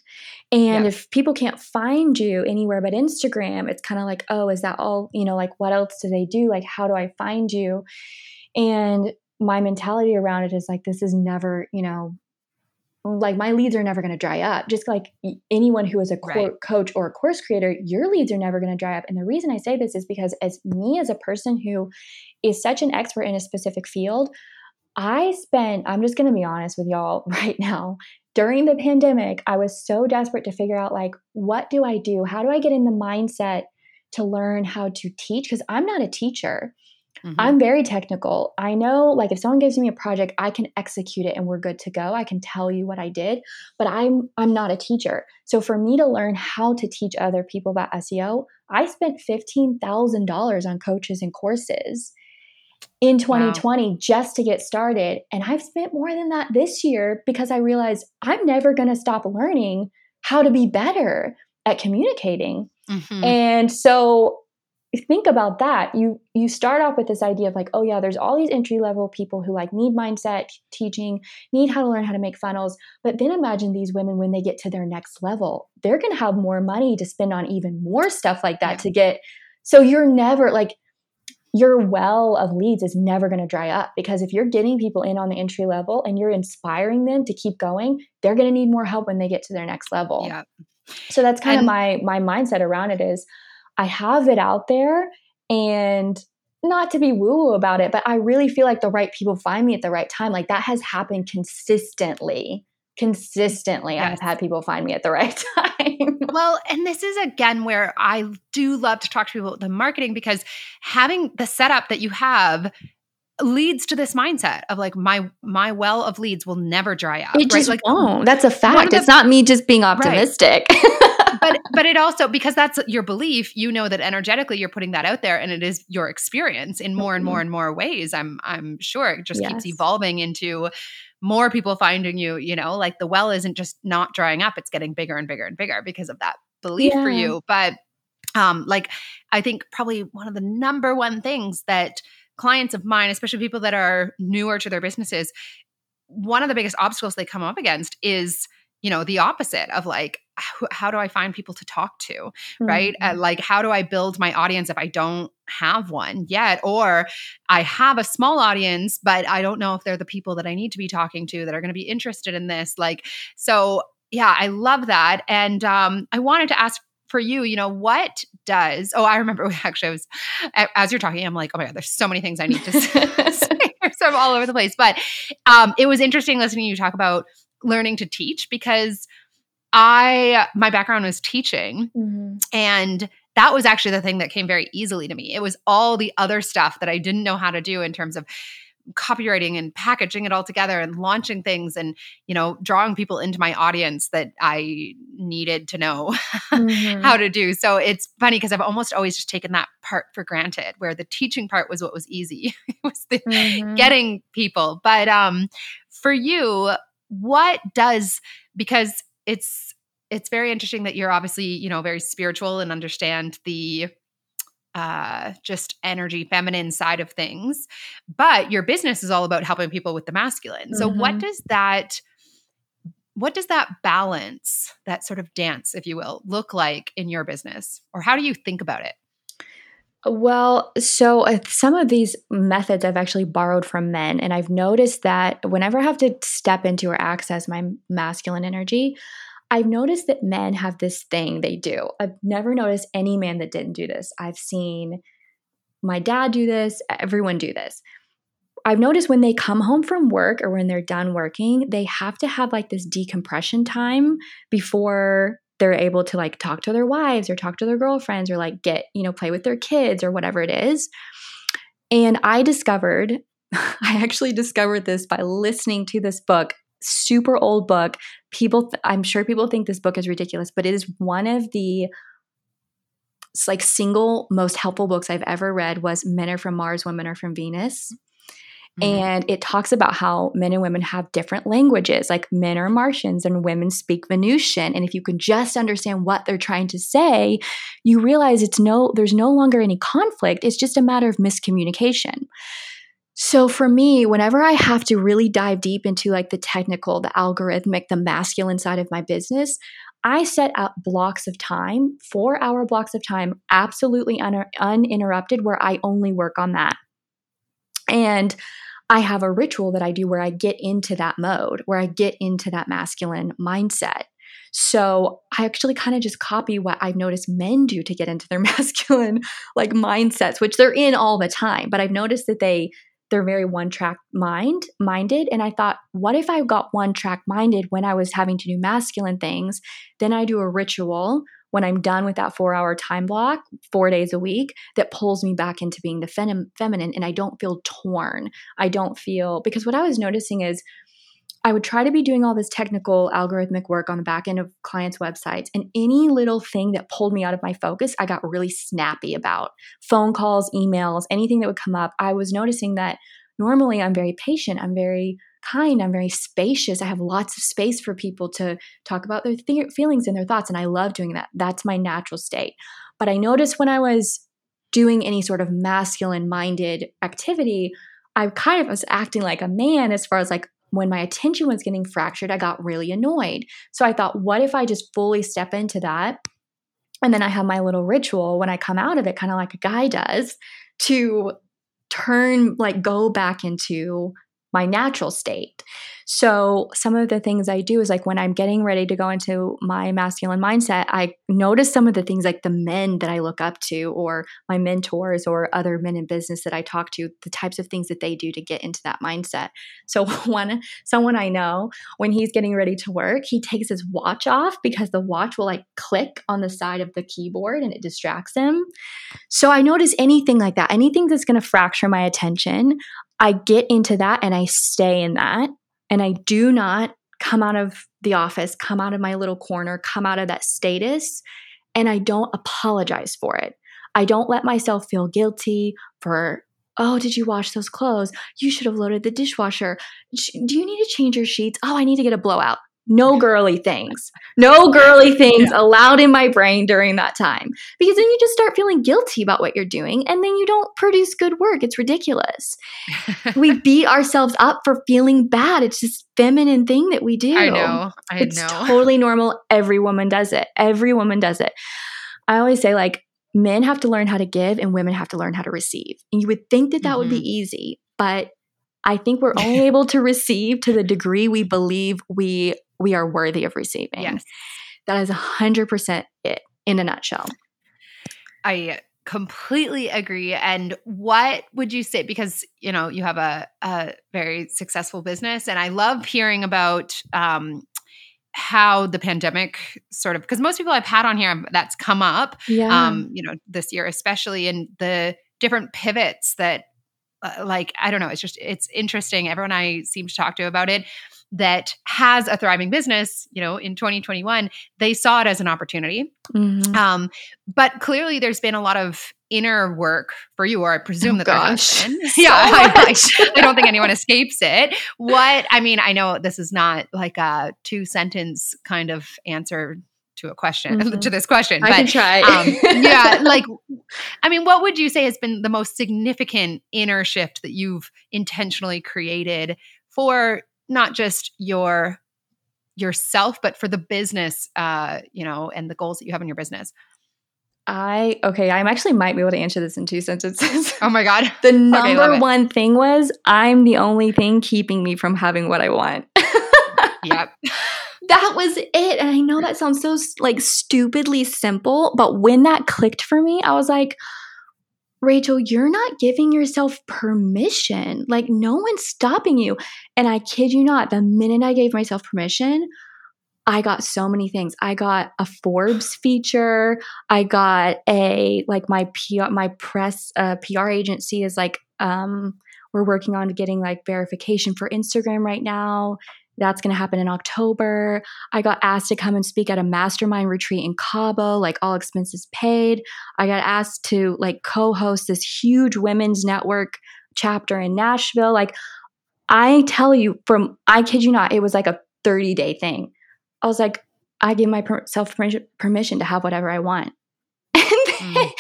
And Yeah. if people can't find you anywhere but Instagram, it's kind of like, oh, is that all? You know, like what else do they do? Like, how do I find you? And my mentality around it is like, this is never, you know, like my leads are never going to dry up. Just like anyone who is a co- Right. coach or a course creator, your leads are never going to dry up. And the reason I say this is because, as me as a person who is such an expert in a specific field, I spent, I'm just going to be honest with y'all right now. During the pandemic, I was so desperate to figure out, like, what do I do? How do I get in the mindset to learn how to teach? Because I'm not a teacher. Mhm. I'm very technical. I know, like, if someone gives me a project, I can execute it and we're good to go. I can tell you what I did, but I'm I'm not a teacher. So for me to learn how to teach other people about SEO, I spent fifteen thousand dollars on coaches and courses in 2020 just to get started, and I've spent more than that this year because I realized I'm never going to stop learning how to be better at communicating. Mhm. And so think about that. You you start off with this idea of like, oh yeah, there's all these entry level people who like need mindset teaching, need how to learn how to make funnels. But then imagine these women when they get to their next level, they're going to have more money to spend on even more stuff like that Yeah. to get. So you're never like your well of leads is never going to dry up because if you're getting people in on the entry level and you're inspiring them to keep going, they're going to need more help when they get to their next level. yeah. So that's kind of my my mindset around it is I have it out there and not to be woo woo about it, but I really feel like the right people find me at the right time. Like that has happened consistently. Consistently, Yes. I've had people find me at the right time. Well, and this is again where I do love to talk to people about the marketing because having the setup that you have leads to this mindset of like my my well of leads will never dry up. it right? just like won't. That's a fact. of It's the- not me just being optimistic. but but it also because that's your belief, you know that energetically you're putting that out there and it is your experience in more and more and more ways. I'm I'm sure it just keeps evolving into more people finding you, you know, like the well isn't just not drying up, it's getting bigger and bigger and bigger because of that belief for you. But um like I think probably one of the number one things that clients of mine, especially people that are newer to their businesses, one of the biggest obstacles they come up against is you know the opposite of like how, do i find people to talk to right? Uh, Mhm. like how do i build my audience if i don't have one yet? Or i have a small audience but i don't know if they're the people that i need to be talking to that are going to be interested in this like so yeah i love that. And um i wanted to ask for you you know what does oh i remember actually i was as you're talking i'm like oh my god there's so many things i need to say so i'm all over the place. But um it was interesting listening to you talk about learning to teach because I my background was teaching Mhm. and that was actually the thing that came very easily to me. It was all the other stuff that I didn't know how to do in terms of copywriting and packaging it all together and launching things and you know drawing people into my audience that I needed to know Mhm. how to do. So it's funny because I've almost always just taken that part for granted where the teaching part was what was easy. it was the Mhm. getting people. But um for you, what does because it's it's very interesting that you're obviously, you know, very spiritual and understand the uh just energy feminine side of things but your business is all about helping people with the masculine. So what Mhm. does that what does that balance that sort of dance if you will look like in your business? Or how do you think about it Well, so uh, some of these methods I've actually borrowed from men, and I've noticed that whenever I have to step into or access my masculine energy, I've noticed that men have this thing they do. I've never noticed any man that didn't do this. I've seen my dad do this, everyone do this. I've noticed when they come home from work or when they're done working, they have to have like this decompression time before they're able to like talk to their wives or talk to their girlfriends or like get, you know, play with their kids or whatever it is. And I discovered, I actually discovered this by listening to this book, super old book. People, I'm sure people think this book is ridiculous, but it is one of the like single most helpful books I've ever read was Men Are From Mars, Women Are From Venus. Mm-hmm. And it talks about how men and women have different languages, like men are Martians and women speak Venusian. And if you can just understand what they're trying to say, you realize it's no, there's no longer any conflict. It's just a matter of miscommunication. So for me, whenever I have to really dive deep into like the technical, the algorithmic, the masculine side of my business, I set up blocks of time, four hour blocks of time, absolutely un- uninterrupted, where I only work on that. And I have a ritual that I do where I get into that mode, where I get into that masculine mindset. So I actually kind of just copy what I've noticed men do to get into their masculine like mindsets, which they're in all the time. But I've noticed that they they're very one track mind minded and i thought what if i got one track minded when i was having to do masculine things then i do a ritual when i'm done with that four hour time block four days a week that pulls me back into being the fem- feminine and i don't feel torn i don't feel because what i was noticing is I would try to be doing all this technical algorithmic work on the back end of clients' websites. And any little thing that pulled me out of my focus, I got really snappy about. Phone calls, emails, anything that would come up. I was noticing that normally I'm very patient, I'm very kind, I'm very spacious. I have lots of space for people to talk about their th- feelings and their thoughts. And I love doing that. That's my natural state. But I noticed when I was doing any sort of masculine minded activity, I kind of was acting like a man as far as like, when my attention was getting fractured, I got really annoyed. So I thought, what if I just fully step into that? And then I have my little ritual when I come out of it, kind of like a guy does, to turn, like, go back into my natural state. So, some of the things I do is like when I'm getting ready to go into my masculine mindset, I notice some of the things like the men that I look up to, or my mentors, or other men in business that I talk to, the types of things that they do to get into that mindset. So, one, someone I know, when he's getting ready to work, he takes his watch off because the watch will like click on the side of the keyboard and it distracts him. So, I notice anything like that, anything that's going to fracture my attention, I get into that and I stay in that and I do not come out of the office, come out of my little corner, come out of that status, and I don't apologize for it. I don't let myself feel guilty for, oh, did you wash those clothes? You should have loaded the dishwasher. Do you need to change your sheets? Oh, I need to get a blowout no girly things, no girly things yeah. allowed in my brain during that time. Because then you just start feeling guilty about what you're doing and then you don't produce good work. It's ridiculous. we beat ourselves up for feeling bad. It's just feminine thing that we do. I know. I it's know. totally normal. Every woman does it. Every woman does it. I always say like men have to learn how to give and women have to learn how to receive. And you would think that that mm-hmm. would be mm-hmm. easy, but I think we're only able to receive to the degree we believe we we are worthy of receiving. Yes. That is 100% it in a nutshell. I completely agree. And what would you say? Because you know you have a, a very successful business, and I love hearing about um, how the pandemic sort of because most people I've had on here that's come up, yeah. um, you know, this year especially, in the different pivots that, like, I don't know, it's just it's interesting. Everyone I seem to talk to about it that has a thriving business, you know, in 2021, they saw it as an opportunity. Mm-hmm. Um, but clearly, there's been a lot of inner work for you, or I presume oh, that gosh. there's yeah, I, I, don't think anyone escapes it. What I mean, I know this is not like a two sentence kind of answer to a question mm-hmm. to this question. I can try. um, yeah, like I mean, what would you say has been the most significant inner shift that you've intentionally created for not just your yourself but for the business uh you know and the goals that you have in your business I okay, I actually might be able to answer this in two sentences. Oh my god. the number okay, one thing was I'm the only thing keeping me from having what I want. yep. That was it. And I know that sounds so like stupidly simple, but when that clicked for me, I was like, Rachel, you're not giving yourself permission. Like, no one's stopping you. And I kid you not, the minute I gave myself permission, I got so many things. I got a Forbes feature. I got a like my PR, my press uh, PR agency is like um, we're working on getting like verification for Instagram right now. That's going to happen in October. I got asked to come and speak at a mastermind retreat in Cabo, like all expenses paid. I got asked to like co-host this huge women's network chapter in Nashville. Like I tell you from I kid you not, it was like a 30 day thing. I was like, I give myself permission to have whatever I want. And then, mm.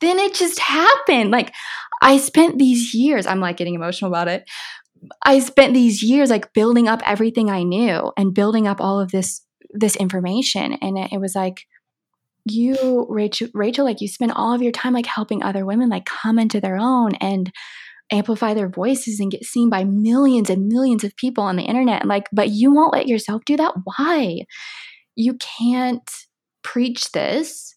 then it just happened. Like I spent these years, I'm like getting emotional about it. I spent these years like building up everything I knew and building up all of this this information. And it, it was like you Rachel, Rachel like you spend all of your time like helping other women like come into their own and amplify their voices and get seen by millions and millions of people on the internet. And like but you won't let yourself do that? Why? You can't preach this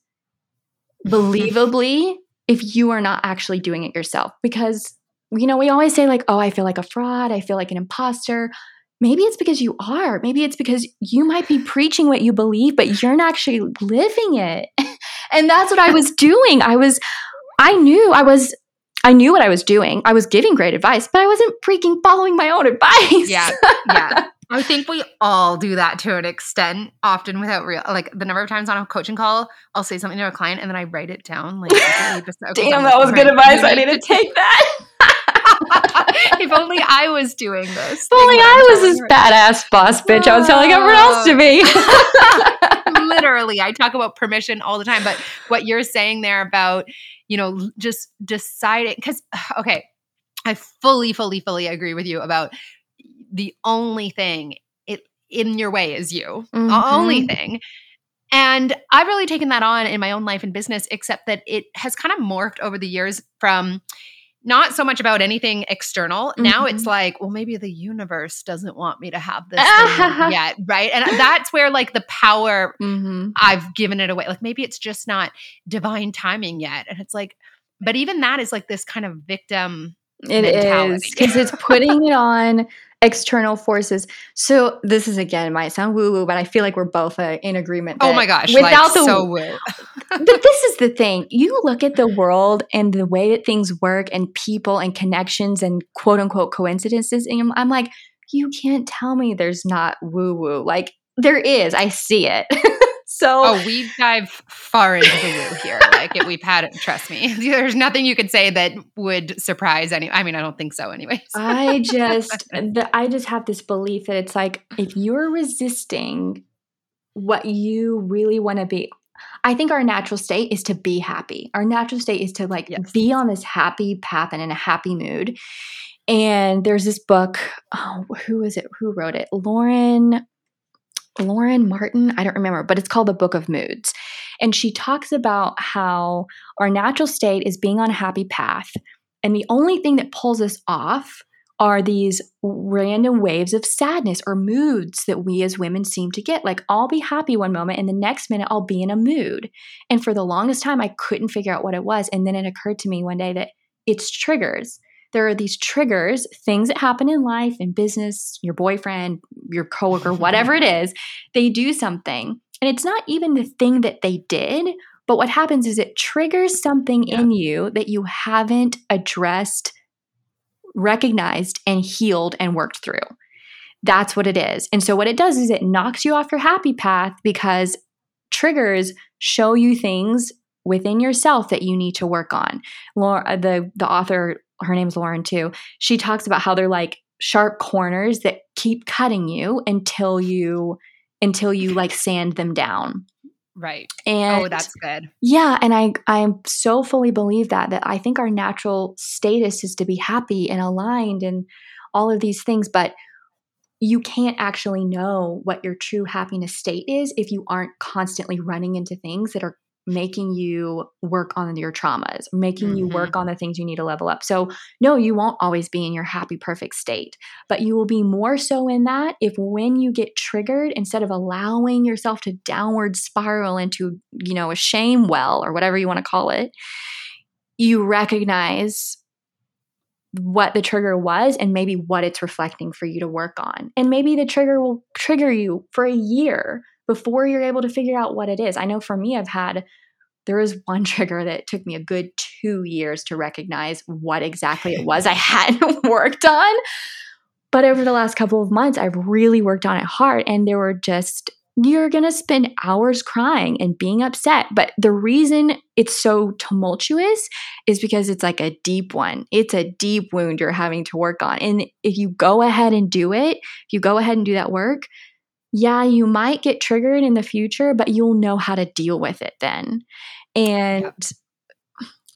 believably if you are not actually doing it yourself. Because you know, we always say, like, oh, I feel like a fraud. I feel like an imposter. Maybe it's because you are. Maybe it's because you might be preaching what you believe, but you're not actually living it. and that's what I was doing. I was, I knew I was, I knew what I was doing. I was giving great advice, but I wasn't freaking following my own advice. Yeah. Yeah. I think we all do that to an extent, often without real. Like the number of times on a coaching call, I'll say something to a client and then I write it down. Like, damn, that was good advice. I need to take that. if only I was doing this. If only I was this badass boss bitch. I was telling everyone else to be. Literally, I talk about permission all the time. But what you're saying there about, you know, just deciding, because, okay, I fully, fully, fully agree with you about the only thing it in your way is you. Mm-hmm. The only thing. And I've really taken that on in my own life and business, except that it has kind of morphed over the years from not so much about anything external. Mm-hmm. Now it's mm-hmm. like, well, maybe the universe doesn't want me to have this yet, right? And that's where like the power mm-hmm. I've given it away. Like maybe it's just not divine timing yet. And it's like, but even that is like this kind of victim. It mentality. is because it's putting it on external forces. So this is again might sound woo woo, but I feel like we're both uh, in agreement. oh my gosh! Without like, the so woo. but this is the thing: you look at the world and the way that things work, and people and connections and quote unquote coincidences. And I'm like, you can't tell me there's not woo woo. Like there is. I see it. So Oh, we dive far into the woo here. Like if we've had it, trust me. There's nothing you could say that would surprise any I mean, I don't think so anyways. I just the, I just have this belief that it's like if you're resisting what you really want to be I think our natural state is to be happy. Our natural state is to like yes. be on this happy path and in a happy mood. And there's this book, oh, who is it? Who wrote it? Lauren Lauren Martin, I don't remember, but it's called The Book of Moods. And she talks about how our natural state is being on a happy path. And the only thing that pulls us off are these random waves of sadness or moods that we as women seem to get. Like, I'll be happy one moment, and the next minute, I'll be in a mood. And for the longest time, I couldn't figure out what it was. And then it occurred to me one day that it's triggers there are these triggers, things that happen in life, in business, your boyfriend, your coworker, whatever it is, they do something. And it's not even the thing that they did, but what happens is it triggers something yeah. in you that you haven't addressed, recognized, and healed and worked through. That's what it is. And so, what it does is it knocks you off your happy path because triggers show you things within yourself that you need to work on. Laura, the the author her name's Lauren too. She talks about how they're like sharp corners that keep cutting you until you until you like sand them down. Right. And oh, that's good. Yeah, and I I am so fully believe that that I think our natural status is to be happy and aligned and all of these things, but you can't actually know what your true happiness state is if you aren't constantly running into things that are making you work on your traumas, making mm-hmm. you work on the things you need to level up. So, no, you won't always be in your happy, perfect state, but you will be more so in that if when you get triggered, instead of allowing yourself to downward spiral into, you know, a shame well or whatever you want to call it, you recognize what the trigger was and maybe what it's reflecting for you to work on. And maybe the trigger will trigger you for a year before you're able to figure out what it is. I know for me, I've had, there was one trigger that took me a good two years to recognize what exactly it was I hadn't worked on. But over the last couple of months, I've really worked on it hard. And there were just you're going to spend hours crying and being upset. But the reason it's so tumultuous is because it's like a deep one. It's a deep wound you're having to work on. And if you go ahead and do it, if you go ahead and do that work, yeah, you might get triggered in the future, but you'll know how to deal with it then. And yep.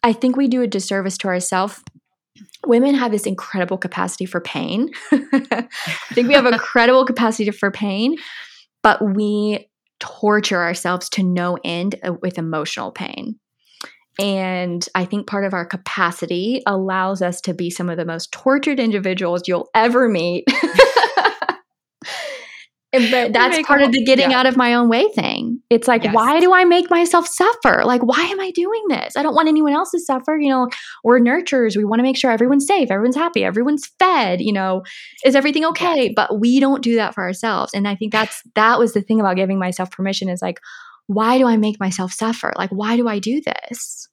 I think we do a disservice to ourselves women have this incredible capacity for pain. I think we have a credible capacity for pain, but we torture ourselves to no end uh, with emotional pain. And I think part of our capacity allows us to be some of the most tortured individuals you'll ever meet. but that's part of the getting yeah. out of my own way thing. It's like, yes. why do I make myself suffer? Like, why am I doing this? I don't want anyone else to suffer. You know, we're nurturers. We want to make sure everyone's safe, everyone's happy, everyone's fed. You know, is everything okay? Yes. But we don't do that for ourselves. And I think that's that was the thing about giving myself permission is like, why do I make myself suffer? Like, why do I do this?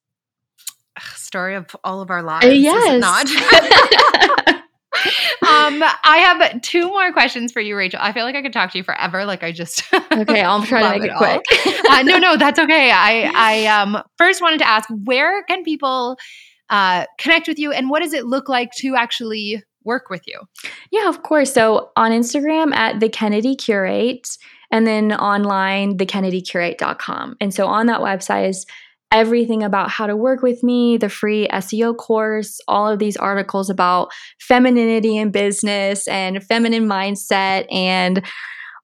Story of all of our lives. Uh, yes. not? um, I have two more questions for you, Rachel. I feel like I could talk to you forever. Like I just okay. I'll try to make it, it quick. uh, no, no, that's okay. I I um first wanted to ask where can people uh, connect with you, and what does it look like to actually work with you? Yeah, of course. So on Instagram at the Kennedy Curate, and then online thekennedycurate.com. And so on that website is everything about how to work with me, the free SEO course, all of these articles about femininity in business and feminine mindset and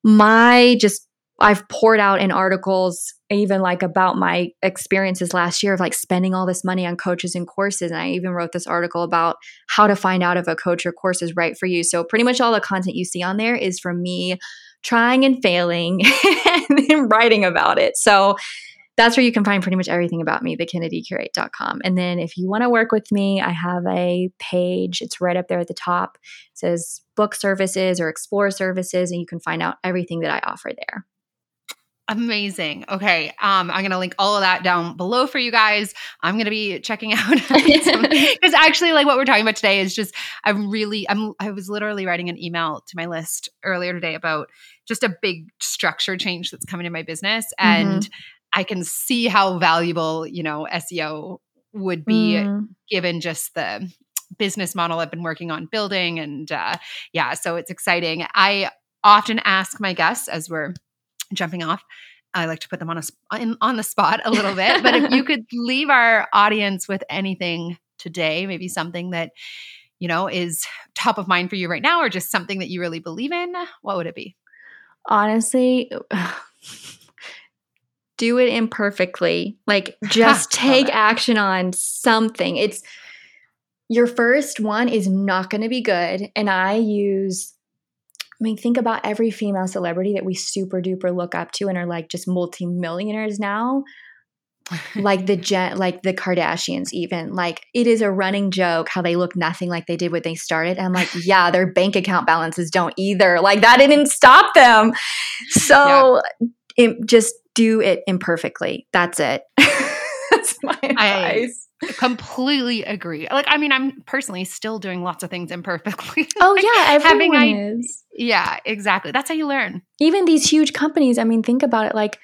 my just I've poured out in articles even like about my experiences last year of like spending all this money on coaches and courses and I even wrote this article about how to find out if a coach or course is right for you. So pretty much all the content you see on there is from me trying and failing and writing about it. So that's where you can find pretty much everything about me, thekennedycurate.com. And then if you want to work with me, I have a page. It's right up there at the top. It says book services or explore services, and you can find out everything that I offer there. Amazing. Okay. Um, I'm going to link all of that down below for you guys. I'm going to be checking out because actually like what we're talking about today is just, I'm really, I'm, I was literally writing an email to my list earlier today about just a big structure change that's coming in my business. And mm-hmm. I can see how valuable, you know, SEO would be mm. given just the business model I've been working on building. And uh, yeah, so it's exciting. I often ask my guests as we're jumping off. I like to put them on a in, on the spot a little bit, but if you could leave our audience with anything today, maybe something that you know is top of mind for you right now, or just something that you really believe in, what would it be? Honestly, do it imperfectly. Like just take action on something. It's your first one is not going to be good. And I use, I mean, think about every female celebrity that we super duper look up to and are like just multimillionaires now. like the jet, like the Kardashians, even like it is a running joke how they look nothing like they did when they started. And I'm like, yeah, their bank account balances don't either. Like that didn't stop them. So yeah. it just do it imperfectly. That's it. That's my advice. I completely agree. Like, I mean, I'm personally still doing lots of things imperfectly. Oh like, yeah, everyone having, is. yeah, exactly. That's how you learn. Even these huge companies. I mean, think about it. Like,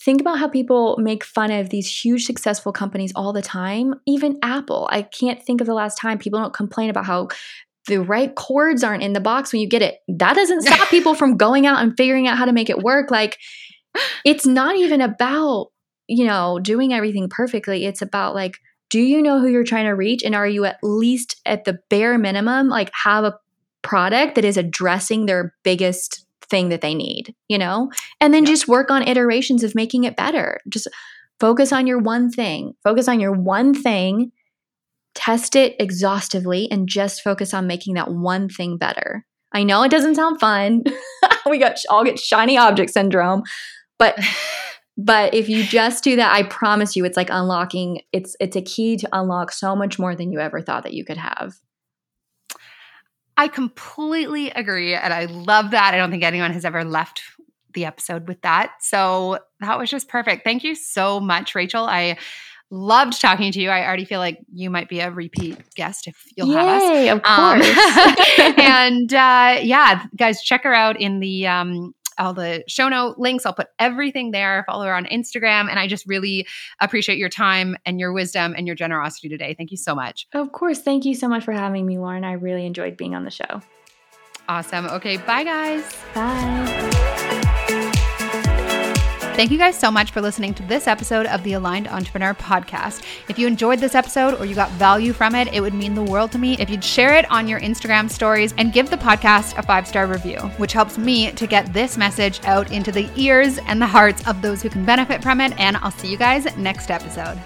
think about how people make fun of these huge successful companies all the time. Even Apple. I can't think of the last time people don't complain about how the right cords aren't in the box when you get it. That doesn't stop people from going out and figuring out how to make it work. Like it's not even about, you know, doing everything perfectly. It's about like, do you know who you're trying to reach? And are you at least at the bare minimum, like have a product that is addressing their biggest thing that they need, you know? And then yeah. just work on iterations of making it better. Just Focus on your one thing. Focus on your one thing. Test it exhaustively and just focus on making that one thing better. I know it doesn't sound fun. we got all get shiny object syndrome, but but if you just do that, I promise you it's like unlocking it's it's a key to unlock so much more than you ever thought that you could have. I completely agree. And I love that. I don't think anyone has ever left the episode with that. So that was just perfect. Thank you so much, Rachel. I loved talking to you. I already feel like you might be a repeat guest if you'll Yay, have us. of course. Um, and uh, yeah, guys, check her out in the um, all the show note links. I'll put everything there. Follow her on Instagram. And I just really appreciate your time and your wisdom and your generosity today. Thank you so much. Of course. Thank you so much for having me, Lauren. I really enjoyed being on the show. Awesome. Okay. Bye, guys. Bye. Thank you guys so much for listening to this episode of the Aligned Entrepreneur Podcast. If you enjoyed this episode or you got value from it, it would mean the world to me if you'd share it on your Instagram stories and give the podcast a five star review, which helps me to get this message out into the ears and the hearts of those who can benefit from it. And I'll see you guys next episode.